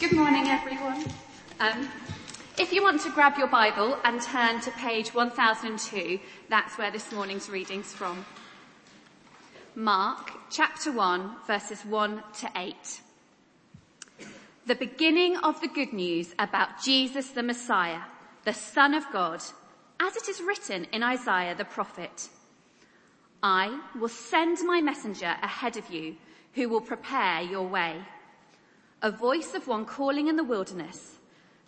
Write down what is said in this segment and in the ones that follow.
Good morning, everyone. Um, if you want to grab your Bible and turn to page 1002, that's where this morning's reading's from. Mark chapter 1 verses 1 to 8. The beginning of the good news about Jesus the Messiah, the Son of God, as it is written in Isaiah the prophet. I will send my messenger ahead of you who will prepare your way. A voice of one calling in the wilderness,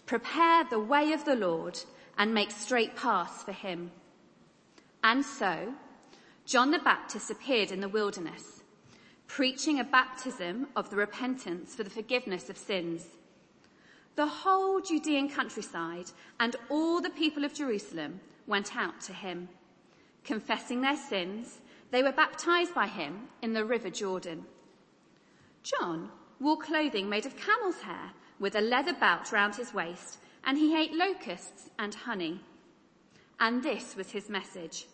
prepare the way of the Lord and make straight paths for him. And so, John the Baptist appeared in the wilderness, preaching a baptism of the repentance for the forgiveness of sins. The whole Judean countryside and all the people of Jerusalem went out to him. Confessing their sins, they were baptized by him in the river Jordan. John wore clothing made of camel's hair with a leather belt round his waist, and he ate locusts and honey. And this was his message.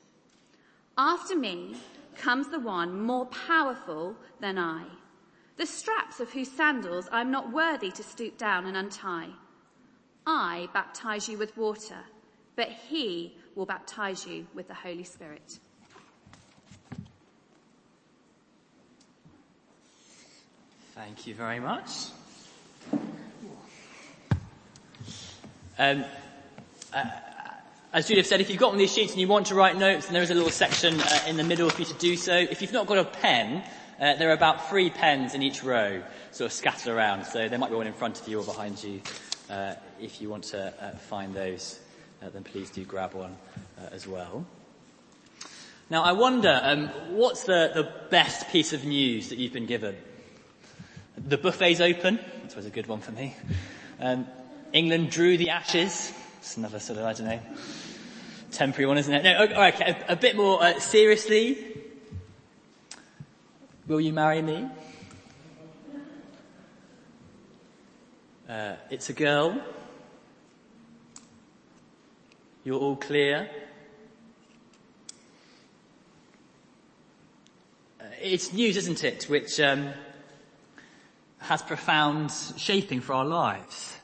After me comes the one more powerful than I, the straps of whose sandals I'm not worthy to stoop down and untie. I baptize you with water, but he will baptize you with the Holy Spirit. Thank you very much. Um, uh, as Judith said, if you've got one of these sheets and you want to write notes, then there is a little section uh, in the middle for you to do so. If you've not got a pen, uh, there are about three pens in each row, sort of scattered around. So there might be one in front of you or behind you. Uh, if you want to uh, find those, uh, then please do grab one as well. Now I wonder, um, what's the, the best piece of news that you've been given? The buffet's open. That was a good one for me. Um, England drew the Ashes. It's another sort of, I don't know, temporary one, isn't it? No, okay, a, a bit more uh, seriously. Will you marry me? Uh, it's a girl. You're all clear. Uh, it's news, isn't it, which um, has profound shaping for our lives.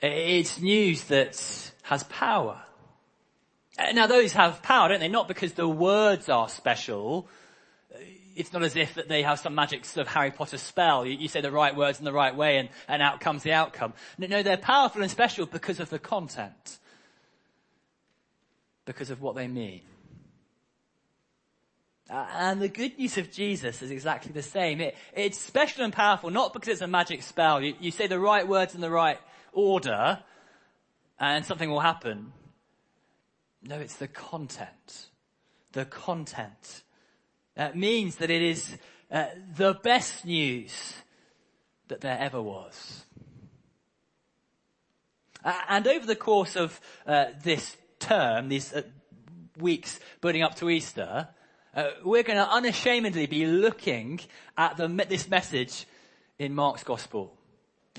It's news that has power. Now those have power, don't they? Not because the words are special. It's not as if that they have some magic sort of Harry Potter spell. You, you say the right words in the right way and, and out comes the outcome. No, no, they're powerful and special because of the content. Because of what they mean. Uh, and the good news of Jesus is exactly the same. It, it's special and powerful, not because it's a magic spell. You, you say the right words in the right order, and something will happen. No, it's the content. The content. That means that it is uh, the best news that there ever was. Uh, and over the course of uh, this term, these uh, weeks building up to Easter, uh, we're going to unashamedly be looking at the, this message in Mark's Gospel.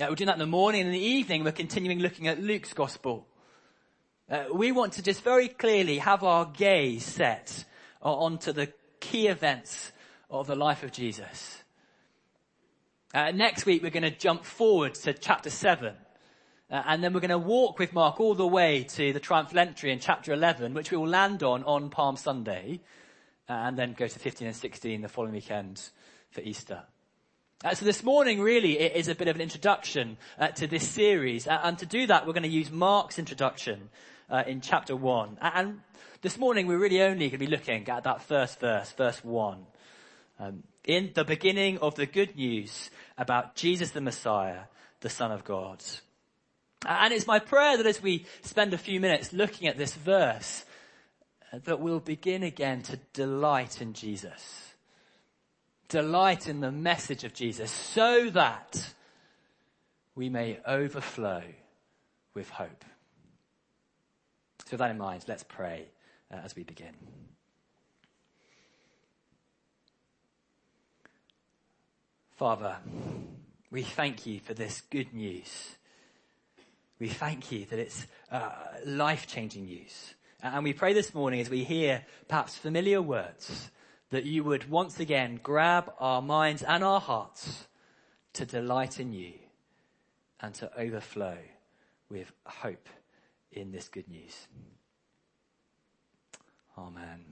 Uh, we're doing that in the morning and in the evening we're continuing looking at Luke's Gospel. Uh, we want to just very clearly have our gaze set onto the key events of the life of Jesus. Uh, next week we're going to jump forward to chapter 7. Uh, and then we're going to walk with Mark all the way to the triumphal entry in chapter 11, which we will land on on Palm Sunday. Uh, and then go to 15 and 16 the following weekend for Easter. Uh, so this morning really it is a bit of an introduction uh, to this series. Uh, and to do that we're going to use Mark's introduction uh, in chapter 1. And this morning we're really only going to be looking at that first verse, verse 1. Um, in the beginning of the good news about Jesus the Messiah, the Son of God. And it's my prayer that as we spend a few minutes looking at this verse, that we'll begin again to delight in Jesus. Delight in the message of Jesus so that we may overflow with hope. So with that in mind, let's pray uh, as we begin. Father, we thank you for this good news. We thank you that it's uh, life-changing news. And we pray this morning as we hear perhaps familiar words that you would once again grab our minds and our hearts to delight in you and to overflow with hope in this good news. Amen.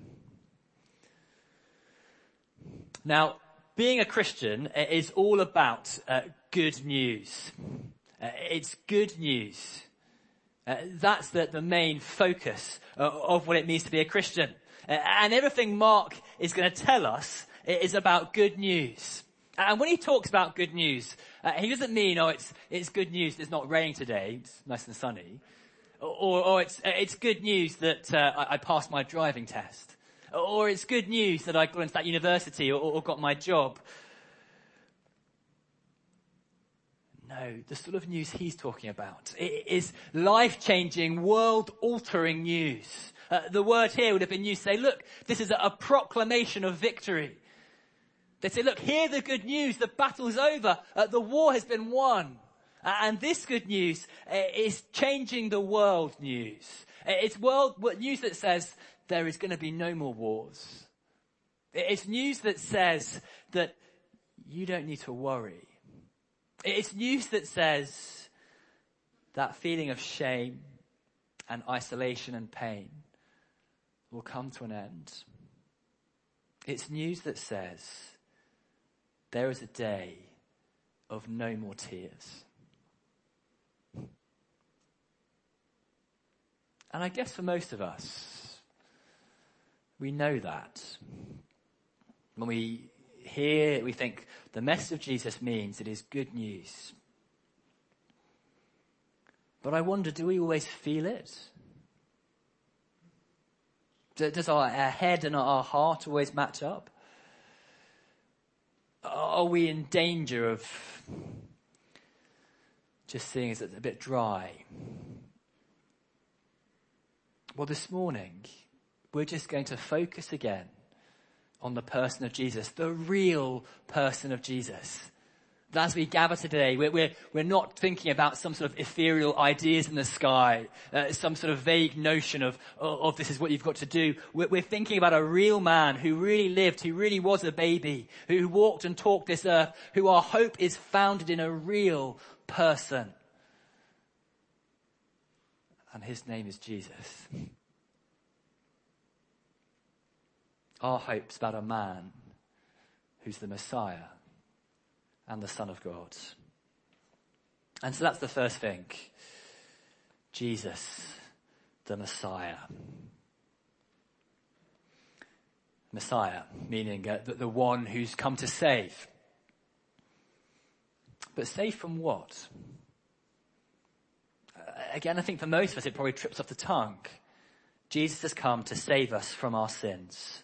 Now, being a Christian is all about uh, good news. Uh, it's good news. Uh, that's the, the main focus uh, of what it means to be a Christian. Uh, and everything Mark is going to tell us is about good news. And when he talks about good news, uh, he doesn't mean, oh, it's, it's good news that it's not raining today, it's nice and sunny. Or, or it's, it's good news that I, I passed my driving test. Or it's good news that I got into that university or, or got my job. No, the sort of news he's talking about it is life-changing, world-altering news. Uh, the word here would have been used to say, look, this is a, a proclamation of victory. They say, look, hear the good news. The battle is over. Uh, the war has been won. Uh, and this good news uh, is changing the world news. Uh, it's world news that says there is going to be no more wars. It's news that says that you don't need to worry. It's news that says that feeling of shame and isolation and pain will come to an end. It's news that says there is a day of no more tears. And I guess for most of us, we know that. When we hear, we think the message of Jesus means it is good news. But I wonder, do we always feel it? Does our, our head and our heart always match up? Are we in danger of just seeing as a bit dry? Well, this morning, we're just going to focus again on the person of Jesus, the real person of Jesus. As we gather today, we're, we're, we're not thinking about some sort of ethereal ideas in the sky, uh, some sort of vague notion of, of, of, this is what you've got to do. We're, we're thinking about a real man who really lived, who really was a baby, who walked and talked this earth, who our hope is founded in a real person. And his name is Jesus. Our hope's about a man who's the Messiah and the Son of God. And so that's the first thing. Jesus, the Messiah. Messiah, meaning uh, the, the one who's come to save. But save from what? Uh, again, I think for most of us it probably trips off the tongue. Jesus has come to save us from our sins.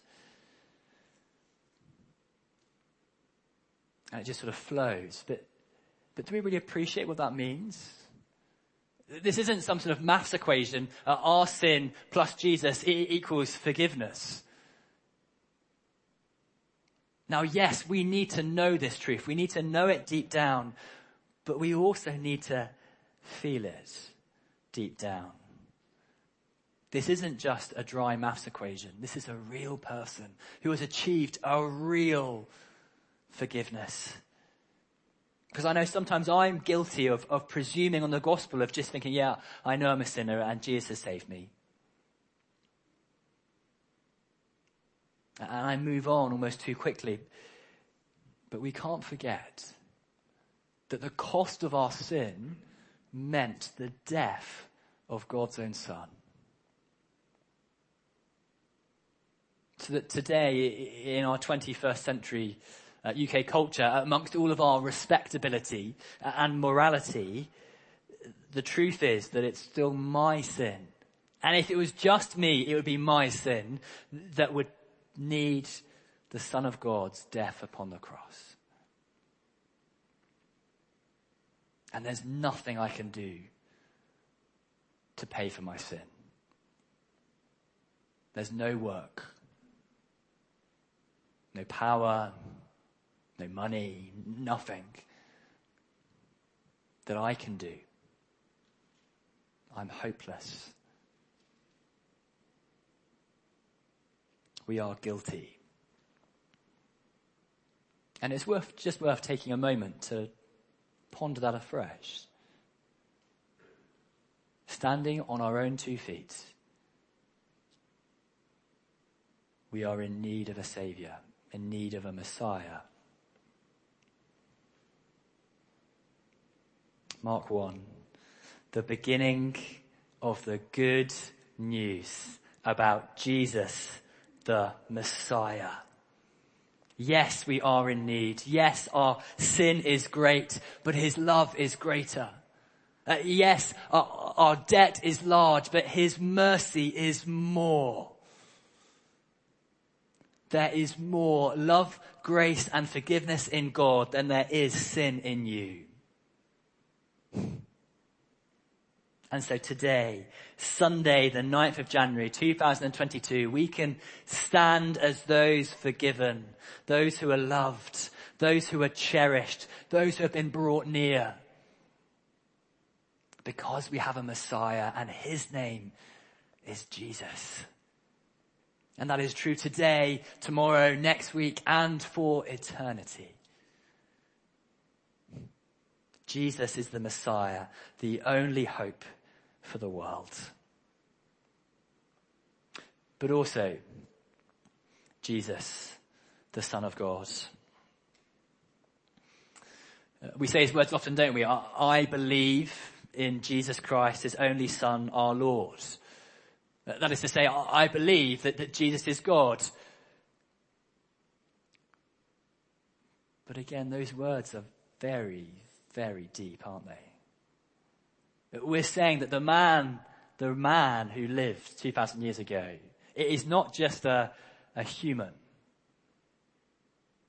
And it just sort of flows. But, but do we really appreciate what that means? This isn't some sort of maths equation. Uh, our sin plus Jesus equals forgiveness. Now, yes, we need to know this truth. We need to know it deep down, but we also need to feel it deep down. This isn't just a dry maths equation. This is a real person who has achieved a real forgiveness. Because I know sometimes I'm guilty of, of presuming on the gospel of just thinking, yeah, I know I'm a sinner and Jesus has saved me. And I move on almost too quickly. But we can't forget that the cost of our sin meant the death of God's own son. So that today, in our 21st century uh, UK culture, amongst all of our respectability uh, and morality, the truth is that it's still my sin. And if it was just me, it would be my sin that would need the Son of God's death upon the cross. And there's nothing I can do to pay for my sin. There's no work, no power, no money, nothing that I can do. I'm hopeless. We are guilty. And it's worth, just worth taking a moment to ponder that afresh. standing on our own two feet, we are in need of a Savior, in need of a Messiah. Mark 1, the beginning of the good news about Jesus, the Messiah. Yes, we are in need. Yes, our sin is great, but His love is greater. Uh, yes, our, our debt is large, but His mercy is more. There is more love, grace, and forgiveness in God than there is sin in you. And so today, Sunday, the 9th of January 2022, we can stand as those forgiven, those who are loved, those who are cherished, those who have been brought near. Because we have a Messiah and his name is Jesus. And that is true today, tomorrow, next week, and for eternity. Jesus is the Messiah, the only hope for the world. But also, Jesus, the Son of God. Uh, we say his words often, don't we? I believe in Jesus Christ, his only Son, our Lord. That is to say, I believe that, that Jesus is God. But again, those words are very, very deep, aren't they? We're saying that the man, the man who lived 2,000 years ago, it is not just a, a human.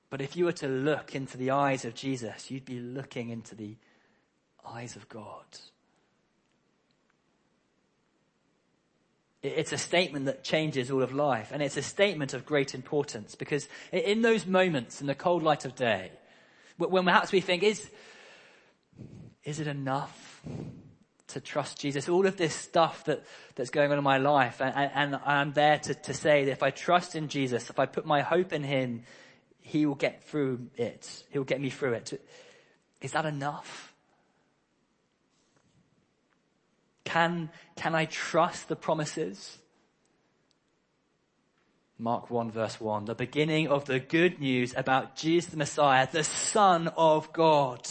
But if you were to look into the eyes of Jesus, you'd be looking into the eyes of God. It's a statement that changes all of life, and it's a statement of great importance because in those moments in the cold light of day, when perhaps we think, is, is it enough to trust Jesus? All of this stuff that, that's going on in my life, and, and I'm there to, to say that if I trust in Jesus, if I put my hope in Him, He will get through it. He'll get me through it. Is that enough? Can, can I trust the promises? Mark 1 verse 1, the beginning of the good news about Jesus the Messiah, the Son of God.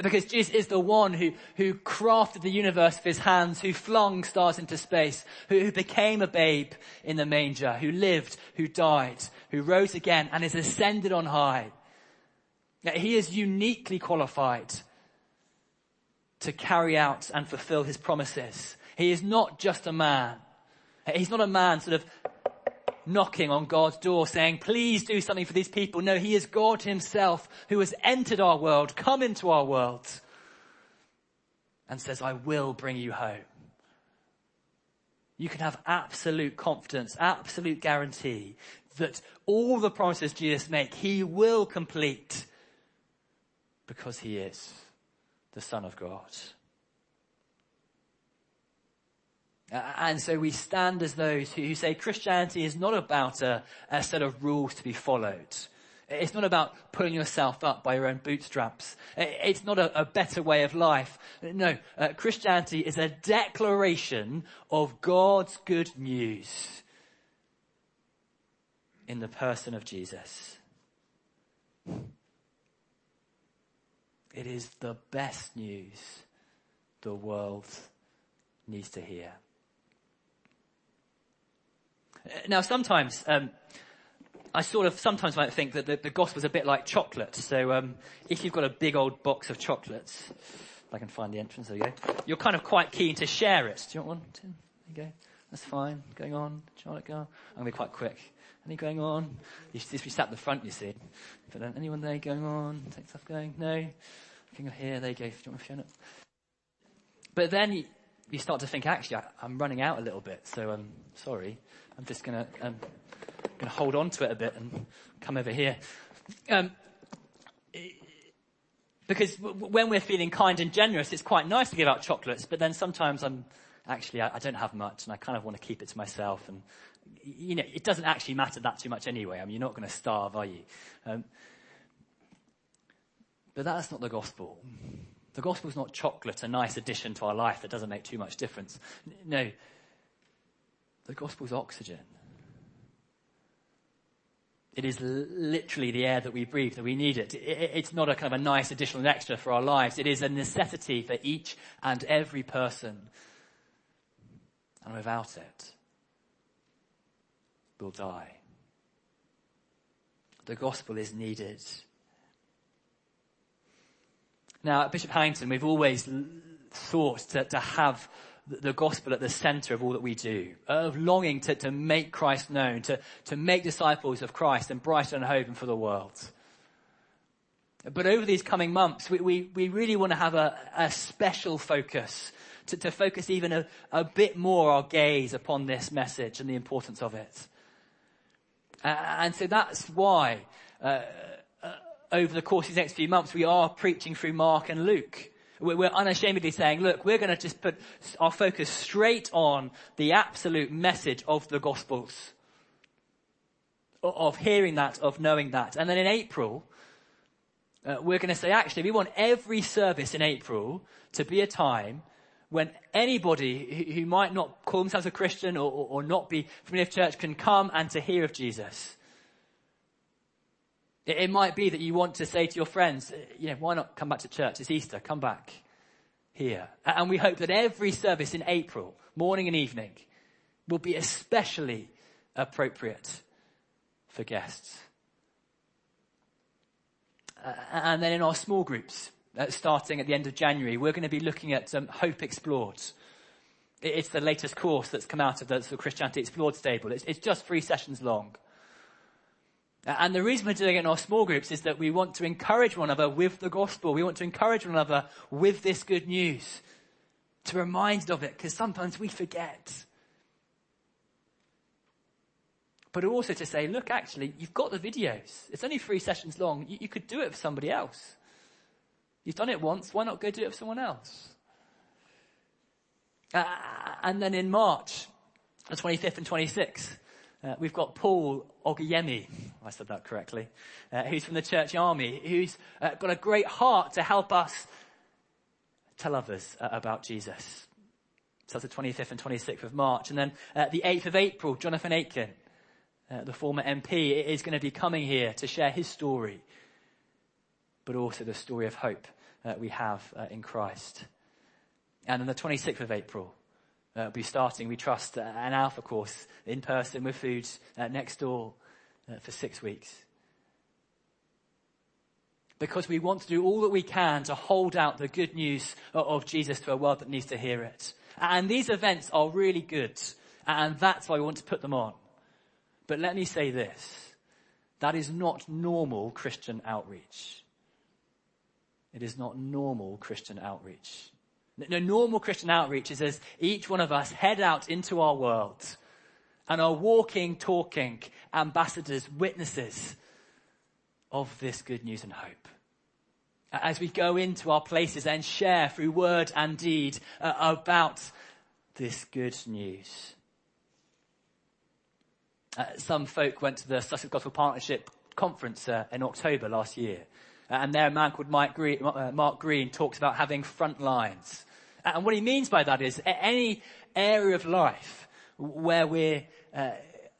Because Jesus is the one who, who crafted the universe with his hands, who flung stars into space, who, who became a babe in the manger, who lived, who died, who rose again and is ascended on high. He is uniquely qualified to carry out and fulfill his promises. He is not just a man. He's not a man sort of knocking on God's door saying, please do something for these people. No, he is God himself who has entered our world, come into our world and says, I will bring you home. You can have absolute confidence, absolute guarantee that all the promises Jesus makes, he will complete because he is the Son of God. And so we stand as those who say Christianity is not about a, a, set of rules to be followed. It's not about pulling yourself up by your own bootstraps. It's not a, a better way of life. No, uh, Christianity is a declaration of God's good news in the person of Jesus. It is the best news the world needs to hear. Now, sometimes um, I sort of sometimes might think that the, the gospel is a bit like chocolate. So um, if you've got a big old box of chocolates, if I can find the entrance, there you go. You're kind of quite keen to share it. Do you want one? Tim? There you go. That's fine. Going on. Charlotte, go. I'm going to be quite quick. Any going on? You just be sat at the front, you see. But um, anyone there going on? Take stuff going? No? Looking here, there you go. Do you want to show it? But then you, you, start to think, actually, I, am running out a little bit, so I'm um, sorry. I'm just going to um, gonna hold on to it a bit and come over here. Um, because w- when we're feeling kind and generous, it's quite nice to give out chocolates, but then sometimes I'm actually, I, I don't have much and I kind of want to keep it to myself and you know, it doesn't actually matter that too much anyway. I mean, you're not going to starve, are you? Um, but that's not the gospel. The gospel is not chocolate, a nice addition to our life that doesn't make too much difference. No, the gospel is oxygen. It is literally the air that we breathe, that we need it. It's not a kind of a nice additional extra for our lives. It is a necessity for each and every person. And without it, we'll die. The gospel is needed. Now, at Bishop Hannington, we've always thought to, to have the gospel at the center of all that we do, of longing to, to make Christ known, to, to make disciples of Christ and Brighton and Hove for the world. But over these coming months, we, we, we really want to have a, a special focus, to, to focus even a, a bit more our gaze upon this message and the importance of it. Uh, and so that's why, uh, uh, over the course of these next few months, we are preaching through Mark and Luke. We're unashamedly saying, look, we're going to just put our focus straight on the absolute message of the Gospels. Of hearing that, of knowing that. And then in April, uh, we're going to say, actually, we want every service in April to be a time when anybody who, might not call themselves a Christian or, or, or not be familiar with church can come and to hear of Jesus. It, might be that you want to say to your friends, uh, you know, why not come back to church? It's Easter. Come back here. And we hope that every service in April, morning and evening, will be especially appropriate for guests. Uh, and then in our small groups, uh, starting at the end of January, we're going to be looking at um, Hope Explored. It's the latest course that's come out of the, the Christianity Explored stable. It's, it's just three sessions long. And the reason we're doing it in our small groups is that we want to encourage one another with the gospel. We want to encourage one another with this good news. To remind of it, because sometimes we forget. But also to say, look, actually, you've got the videos. It's only three sessions long. You, you could do it for somebody else. You've done it once. Why not go do it for someone else? Uh, and then in March, the 25th and 26th, uh, we've got Paul Oguyemi, I said that correctly, uh, who's from the church army, who's uh, got a great heart to help us tell others uh, about Jesus. So that's the 25th and 26th of March. And then uh, the 8th of April, Jonathan Aitken, uh, the former MP, is going to be coming here to share his story, but also the story of hope that we have in Christ. And on the 26th of April, uh, be starting, we trust, uh, an Alpha course in person with food uh, next door uh, for six weeks. Because we want to do all that we can to hold out the good news of Jesus to a world that needs to hear it. And these events are really good. And that's why we want to put them on. But let me say this. That is not normal Christian outreach. It is not normal Christian outreach. No, normal Christian outreach is as each one of us head out into our world and are walking, talking ambassadors, witnesses of this good news and hope. As we go into our places and share through word and deed uh, about this good news. Uh, some folk went to the Sussex Gospel Partnership conference uh, in October last year. And there a man called Green, uh, Mark Green talks about having front lines. And what he means by that is any area of life where we're, uh,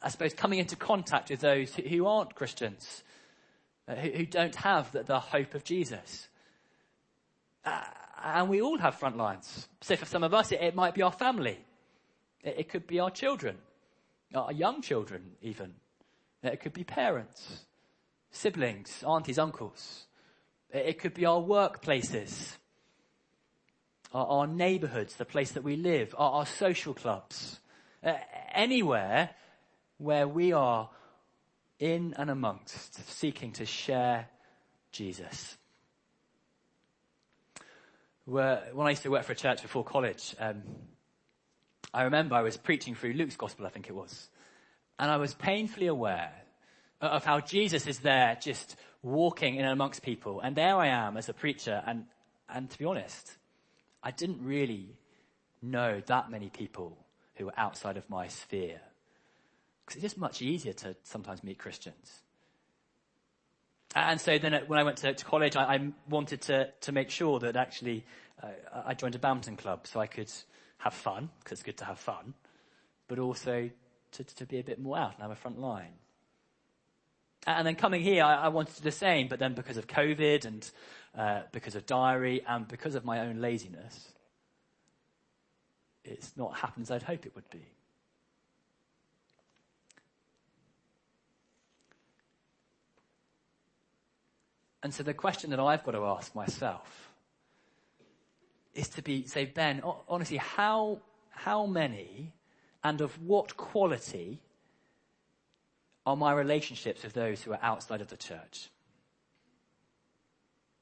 I suppose, coming into contact with those who aren't Christians, uh, who, who, don't have the, the, hope of Jesus. Uh, and we all have front lines. So for some of us, it, it might be our family. It, it could be our children, our young children even. It could be parents, siblings, aunties, uncles. It could be our workplaces, our, our neighborhoods, the place that we live, our, our social clubs, uh, anywhere where we are in and amongst seeking to share Jesus. Where, when I used to work for a church before college, um, I remember I was preaching through Luke's gospel, I think it was, and I was painfully aware of how Jesus is there just walking in amongst people. And there I am as a preacher. And, and to be honest, I didn't really know that many people who were outside of my sphere. Because it's just much easier to sometimes meet Christians. And so then when I went to, to college, I, I, wanted to, to make sure that actually uh, I joined a badminton club so I could have fun, because it's good to have fun, but also to, to be a bit more out and have a front line. And then coming here, I, I wanted to the same, but then because of COVID and uh, because of diary and because of my own laziness, it's not happened as I'd hope it would be. And so the question that I've got to ask myself is to be, say, Ben, honestly, how, how many and of what quality are my relationships with those who are outside of the church?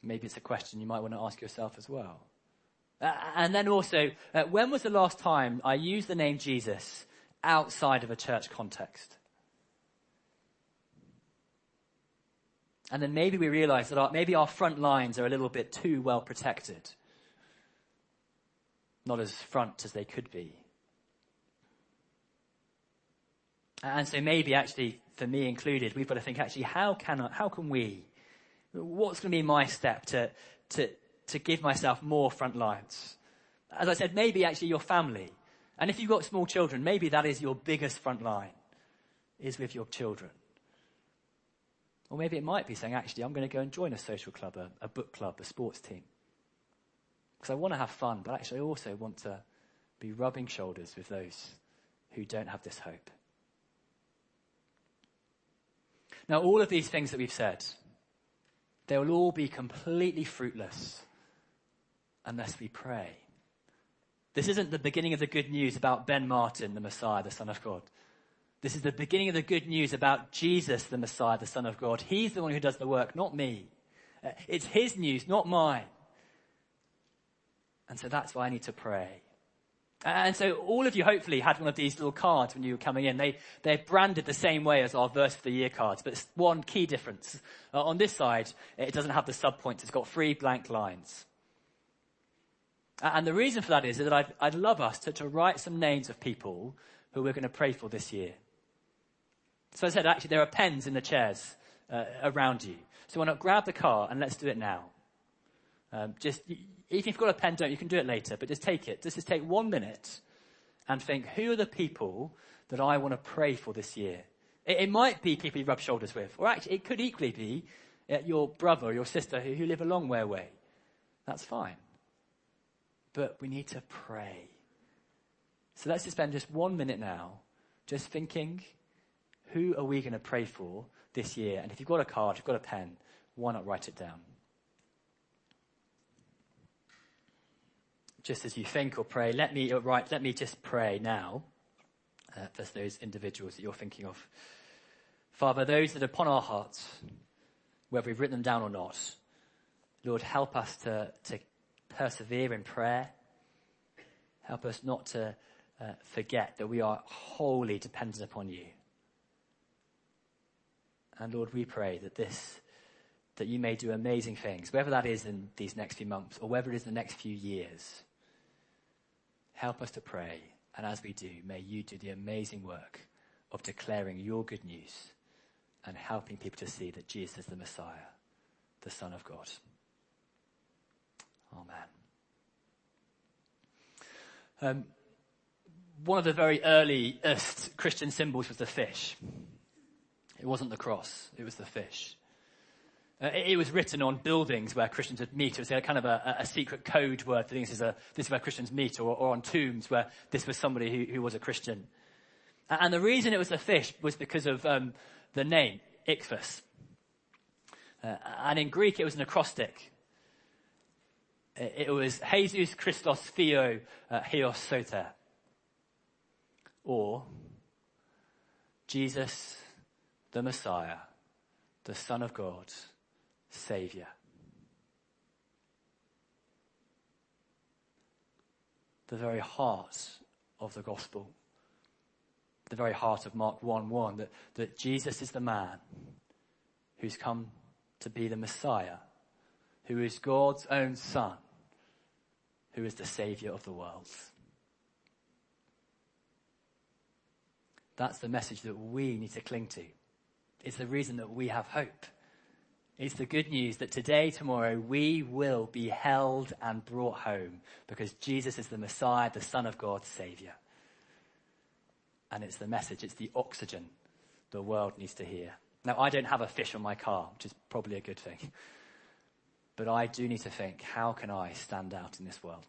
Maybe it's a question you might want to ask yourself as well. Uh, and then also, uh, when was the last time I used the name Jesus outside of a church context? And then maybe we realize that our, maybe our front lines are a little bit too well protected. Not as front as they could be. And so maybe actually, for me included, we've got to think actually, how can, I, how can we, what's going to be my step to, to, to give myself more front lines? As I said, maybe actually your family. And if you've got small children, maybe that is your biggest front line, is with your children. Or maybe it might be saying, actually, I'm going to go and join a social club, a, a book club, a sports team. Because I want to have fun, but actually I also want to be rubbing shoulders with those who don't have this hope. Now, all of these things that we've said, they will all be completely fruitless unless we pray. This isn't the beginning of the good news about Ben Martin, the Messiah, the Son of God. This is the beginning of the good news about Jesus, the Messiah, the Son of God. He's the one who does the work, not me. Uh, it's His news, not mine. And so that's why I need to pray. And so all of you hopefully had one of these little cards when you were coming in. They, they're branded the same way as our verse of the year cards, but it's one key difference. Uh, on this side, it doesn't have the subpoints. It's got three blank lines. And the reason for that is that I'd, I'd love us to, to write some names of people who we're going to pray for this year. So I said, actually, there are pens in the chairs uh, around you. So why not grab the car and let's do it now. Um, just, if you've got a pen, don't, you can do it later, but just take it. Just, just take one minute and think, who are the people that I want to pray for this year? It, it might be people you rub shoulders with, or actually, it could equally be uh, your brother or your sister who, who live a long way away. That's fine. But we need to pray. So let's just spend just one minute now just thinking who are we going to pray for this year? And if you've got a card, you've got a pen, why not write it down? Just as you think or pray, let me, uh, right, let me just pray now uh, for those individuals that you're thinking of. Father, those that are upon our hearts, whether we've written them down or not, Lord, help us to, to persevere in prayer. Help us not to uh, forget that we are wholly dependent upon you. And Lord, we pray that this, that you may do amazing things, whether that is in these next few months or whether it is the next few years. Help us to pray. And as we do, may you do the amazing work of declaring your good news and helping people to see that Jesus is the Messiah, the Son of God. Amen. Um, one of the very earliest Christian symbols was the fish. It wasn't the cross, it was the fish. Uh, it, was written on buildings where Christians would meet. It was a kind of a, a secret code word for things. This is, a, this is where Christians meet, or, or, on tombs where this was somebody who, who was a Christian. And the reason it was a fish was because of um, the name, Ichthus. Uh, and in Greek, it was an acrostic. It, was Jesus Christos Theo uh, Soter. Or Jesus the Messiah, the Son of God, Savior. The very heart of the gospel, the very heart of Mark 1 1, that, that Jesus is the man who's come to be the Messiah, who is God's own Son, who is the Savior of the world. That's the message that we need to cling to. It's the reason that we have hope. It's the good news that today, tomorrow, we will be held and brought home because Jesus is the Messiah, the Son of God, Savior. And it's the message, it's the oxygen the world needs to hear. Now, I don't have a fish on my car, which is probably a good thing. But I do need to think, how can I stand out in this world?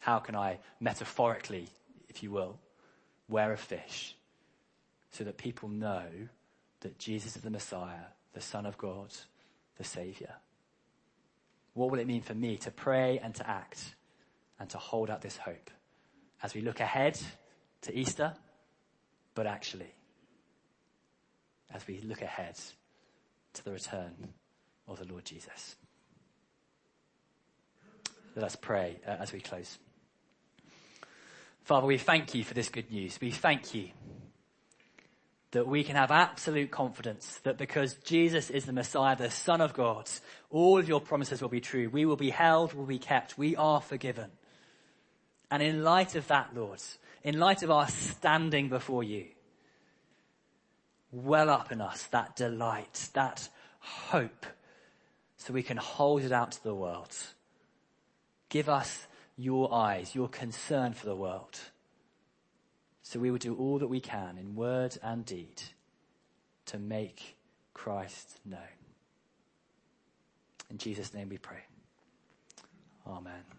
How can I, metaphorically, if you will, wear a fish so that people know that Jesus is the Messiah, the Son of God, the Savior? What will it mean for me to pray and to act and to hold out this hope as we look ahead to Easter, but actually as we look ahead to the return of the Lord Jesus? Let us pray uh, as we close. Father, we thank you for this good news. We thank you that we can have absolute confidence that because Jesus is the Messiah, the Son of God, all of your promises will be true. We will be held, will be kept. We are forgiven. And in light of that, Lord, in light of our standing before you, well up in us that delight, that hope, so we can hold it out to the world. Give us your eyes, your concern for the world. So we will do all that we can in word and deed to make Christ known. In Jesus' name we pray. Amen.